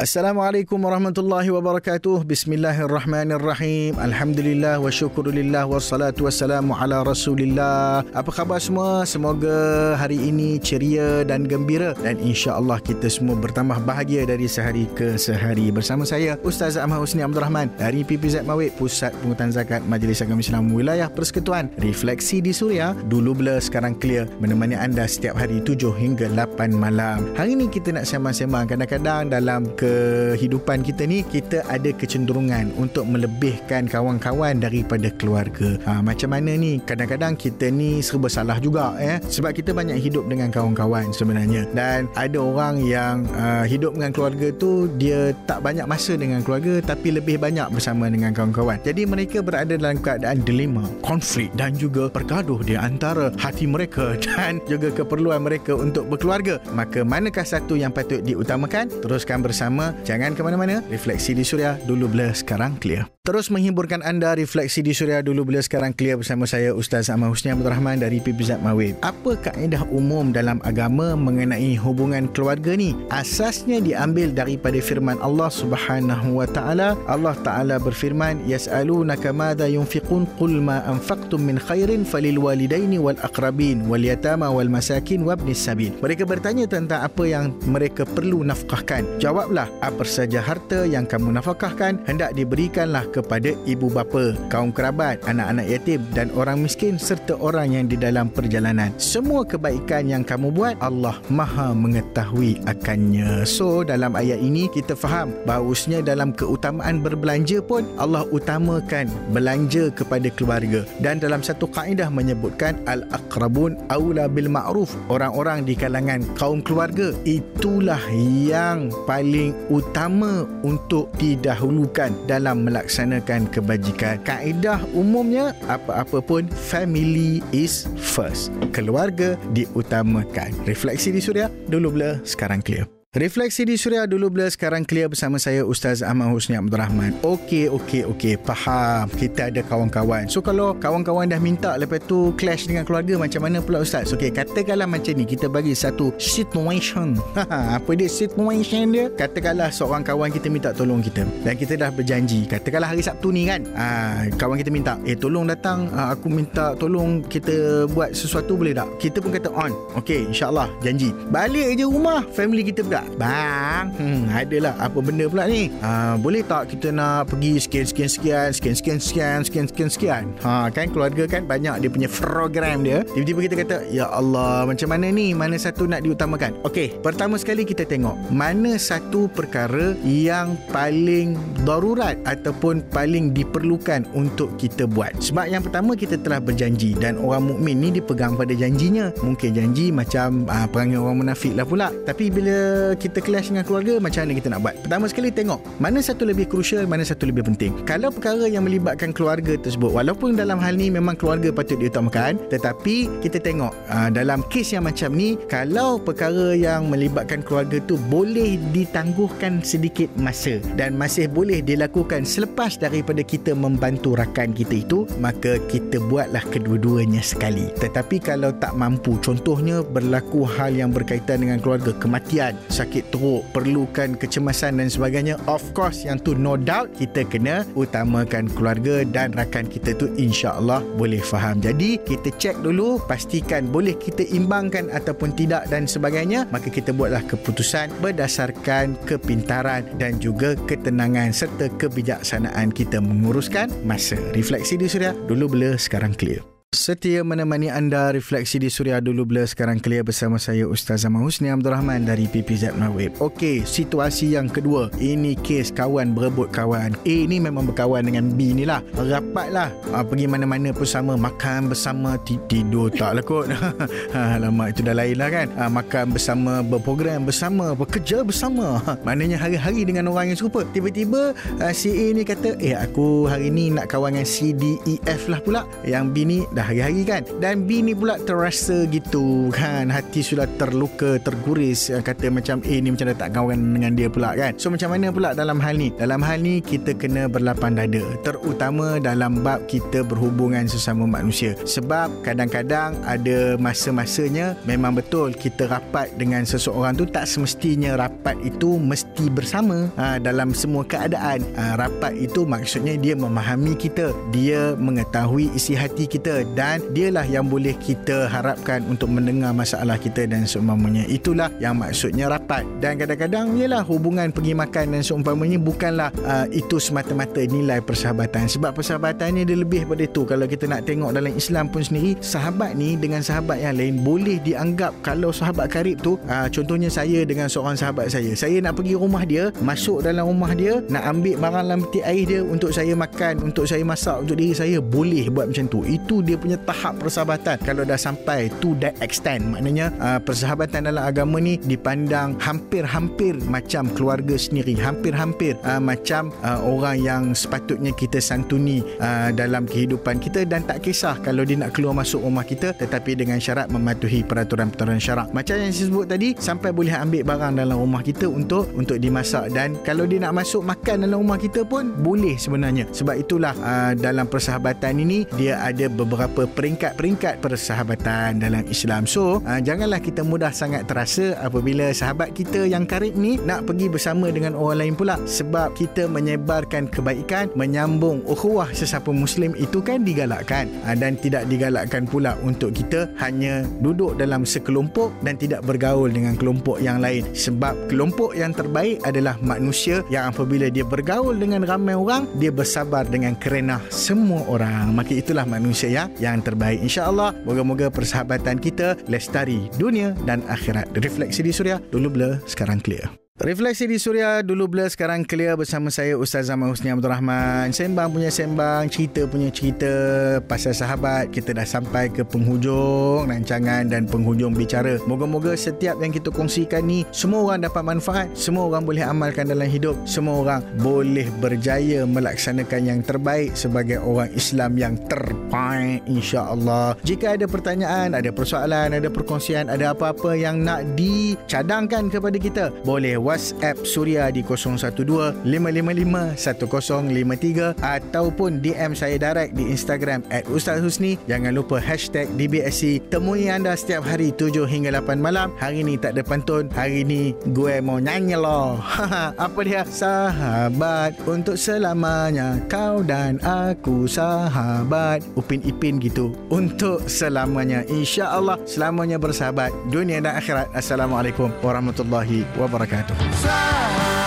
Assalamualaikum warahmatullahi wabarakatuh. Bismillahirrahmanirrahim. Alhamdulillah wa syukurillah wassalatu wassalamu ala Rasulillah. Apa khabar semua? Semoga hari ini ceria dan gembira dan insya-Allah kita semua bertambah bahagia dari sehari ke sehari. Bersama saya Ustaz Ahmad Husni Abdul Rahman dari PPZ Mawid Pusat Pungutan Zakat Majlis Agama Islam Wilayah Persekutuan. Refleksi di Suria dulu blur sekarang clear menemani anda setiap hari 7 hingga 8 malam. Hari ini kita nak sembang-sembang kadang-kadang dalam ke kehidupan kita ni kita ada kecenderungan untuk melebihkan kawan-kawan daripada keluarga. Ha, macam mana ni? Kadang-kadang kita ni serba salah juga eh? Sebab kita banyak hidup dengan kawan-kawan sebenarnya. Dan ada orang yang uh, hidup dengan keluarga tu dia tak banyak masa dengan keluarga tapi lebih banyak bersama dengan kawan-kawan. Jadi mereka berada dalam keadaan dilema konflik dan juga pergaduh di antara hati mereka dan juga keperluan mereka untuk berkeluarga. Maka manakah satu yang patut diutamakan? Teruskan bersama bersama. Jangan ke mana-mana. Refleksi di Suria dulu blur sekarang clear. Terus menghiburkan anda Refleksi di Suria dulu blur sekarang clear bersama saya Ustaz Ahmad Husni Abdul Rahman dari PPZ Mawib. Apa kaedah umum dalam agama mengenai hubungan keluarga ni? Asasnya diambil daripada firman Allah Subhanahu wa taala. Allah taala berfirman, "Yas'alunaka madza yunfiqun qul ma anfaqtum min khairin falil walidaini wal aqrabin wal yatama wal masakin wabnis sabil." Mereka bertanya tentang apa yang mereka perlu nafkahkan. Jawablah, apa saja harta yang kamu nafkahkan hendak diberikanlah kepada ibu bapa, kaum kerabat, anak-anak yatim dan orang miskin serta orang yang di dalam perjalanan. Semua kebaikan yang kamu buat Allah Maha mengetahui akannya. So dalam ayat ini kita faham bahawasanya dalam keutamaan berbelanja pun Allah utamakan belanja kepada keluarga dan dalam satu kaedah menyebutkan al-aqrabun aula bil ma'ruf orang-orang di kalangan kaum keluarga itulah yang paling utama untuk didahulukan dalam melaksanakan kebajikan. Kaedah umumnya apa-apa pun family is first. Keluarga diutamakan. Refleksi di suria dulu blur sekarang clear. Refleksi di Suria dulu bila sekarang clear bersama saya Ustaz Ahmad Husni Abdul Rahman. Okey, okey, okey. Faham. Kita ada kawan-kawan. So kalau kawan-kawan dah minta lepas tu clash dengan keluarga macam mana pula Ustaz? Okey, katakanlah macam ni. Kita bagi satu situation. Apa dia situation dia? Katakanlah seorang kawan kita minta tolong kita. Dan kita dah berjanji. Katakanlah hari Sabtu ni kan. Ha, kawan kita minta. Eh, tolong datang. Ha, aku minta tolong kita buat sesuatu boleh tak? Kita pun kata on. Okey, insyaAllah. Janji. Balik je rumah. Family kita pula tak? Bang, hmm, adalah apa benda pula ni? Ha, boleh tak kita nak pergi sekian-sekian-sekian, sekian-sekian-sekian, sekian-sekian-sekian? Ha, kan keluarga kan banyak dia punya program dia. Tiba-tiba kita kata, Ya Allah, macam mana ni? Mana satu nak diutamakan? Okey, pertama sekali kita tengok mana satu perkara yang paling darurat ataupun paling diperlukan untuk kita buat. Sebab yang pertama kita telah berjanji dan orang mukmin ni dipegang pada janjinya. Mungkin janji macam uh, perangai orang munafik lah pula. Tapi bila kita clash dengan keluarga macam mana kita nak buat? Pertama sekali tengok mana satu lebih crucial mana satu lebih penting. Kalau perkara yang melibatkan keluarga tersebut walaupun dalam hal ni memang keluarga patut diutamakan tetapi kita tengok ah, dalam kes yang macam ni kalau perkara yang melibatkan keluarga tu boleh ditangguhkan sedikit masa dan masih boleh dilakukan selepas daripada kita membantu rakan kita itu maka kita buatlah kedua-duanya sekali. Tetapi kalau tak mampu contohnya berlaku hal yang berkaitan dengan keluarga kematian sakit teruk perlukan kecemasan dan sebagainya of course yang tu no doubt kita kena utamakan keluarga dan rakan kita tu insya-Allah boleh faham. Jadi kita cek dulu pastikan boleh kita imbangkan ataupun tidak dan sebagainya maka kita buatlah keputusan berdasarkan kepintaran dan juga ketenangan serta kebijaksanaan kita menguruskan masa. Refleksi di suria dulu bela sekarang clear Setia menemani anda refleksi di Suria dulu bila sekarang clear bersama saya Ustaz Zaman Husni Abdul Rahman dari PPZ Mawib. Okey, situasi yang kedua. Ini kes kawan berebut kawan. A ni memang berkawan dengan B ni lah. Rapatlah. Ha, pergi mana-mana pun sama. Makan bersama. Tidur tak lah kot. ha, lama itu dah lain lah kan. Ha, makan bersama. Berprogram bersama. Bekerja bersama. Ha, maknanya hari-hari dengan orang yang serupa. Tiba-tiba uh, si A ni kata, eh aku hari ni nak kawan dengan C, D, E, F lah pula. Yang B ni dah hari-hari kan? Dan B ni pula terasa gitu kan? Hati sudah terluka terguris. Kata macam A ni macam dah tak kawan dengan dia pula kan? So macam mana pula dalam hal ni? Dalam hal ni kita kena berlapang dada. Terutama dalam bab kita berhubungan sesama manusia. Sebab kadang-kadang ada masa-masanya memang betul kita rapat dengan seseorang tu tak semestinya rapat itu mesti bersama ha, dalam semua keadaan. Ha, rapat itu maksudnya dia memahami kita. Dia mengetahui isi hati kita dan dialah yang boleh kita harapkan untuk mendengar masalah kita dan seumpamanya. Itulah yang maksudnya rapat. Dan kadang-kadang ialah hubungan pergi makan dan seumpamanya bukanlah uh, itu semata-mata nilai persahabatan. Sebab persahabatan ni dia lebih daripada itu. Kalau kita nak tengok dalam Islam pun sendiri sahabat ni dengan sahabat yang lain boleh dianggap kalau sahabat karib tu uh, contohnya saya dengan seorang sahabat saya. Saya nak pergi rumah dia masuk dalam rumah dia nak ambil barang dalam peti air dia untuk saya makan untuk saya masak untuk diri saya boleh buat macam tu. Itu dia punya tahap persahabatan. Kalau dah sampai to that extent maknanya uh, persahabatan dalam agama ni dipandang hampir-hampir macam keluarga sendiri. Hampir-hampir uh, macam uh, orang yang sepatutnya kita santuni uh, dalam kehidupan kita dan tak kisah kalau dia nak keluar masuk rumah kita tetapi dengan syarat mematuhi peraturan-peraturan syarak. Macam yang saya sebut tadi sampai boleh ambil barang dalam rumah kita untuk untuk dimasak dan kalau dia nak masuk makan dalam rumah kita pun boleh sebenarnya. Sebab itulah uh, dalam persahabatan ini dia ada beberapa peringkat-peringkat persahabatan dalam Islam. So uh, janganlah kita mudah sangat terasa apabila sahabat kita yang karib ni nak pergi bersama dengan orang lain pula sebab kita menyebarkan kebaikan menyambung ukhuwah sesama muslim itu kan digalakkan. Uh, dan tidak digalakkan pula untuk kita hanya duduk dalam sekelompok dan tidak bergaul dengan kelompok yang lain. Sebab kelompok yang terbaik adalah manusia yang apabila dia bergaul dengan ramai orang dia bersabar dengan kerenah semua orang. Maka itulah manusia yang yang terbaik. Insyaallah moga-moga persahabatan kita lestari dunia dan akhirat. Refleksi di suria dulu blur sekarang clear Refleksi di Suria dulu blur sekarang clear bersama saya Ustaz Zaman Husni Abdul Rahman. Sembang punya sembang, cerita punya cerita pasal sahabat. Kita dah sampai ke penghujung rancangan dan penghujung bicara. Moga-moga setiap yang kita kongsikan ni semua orang dapat manfaat, semua orang boleh amalkan dalam hidup, semua orang boleh berjaya melaksanakan yang terbaik sebagai orang Islam yang terbaik insya-Allah. Jika ada pertanyaan, ada persoalan, ada perkongsian, ada apa-apa yang nak dicadangkan kepada kita, boleh WhatsApp Suria di 012-555-1053 ataupun DM saya direct di Instagram at Ustaz Husni. Jangan lupa hashtag DBSC. Temui anda setiap hari 7 hingga 8 malam. Hari ni tak ada pantun. Hari ni gue mau nyanyi loh. Apa dia? Sahabat untuk selamanya. Kau dan aku sahabat. Upin Ipin gitu. Untuk selamanya. Insya Allah selamanya bersahabat. Dunia dan akhirat. Assalamualaikum warahmatullahi wabarakatuh. Sahabat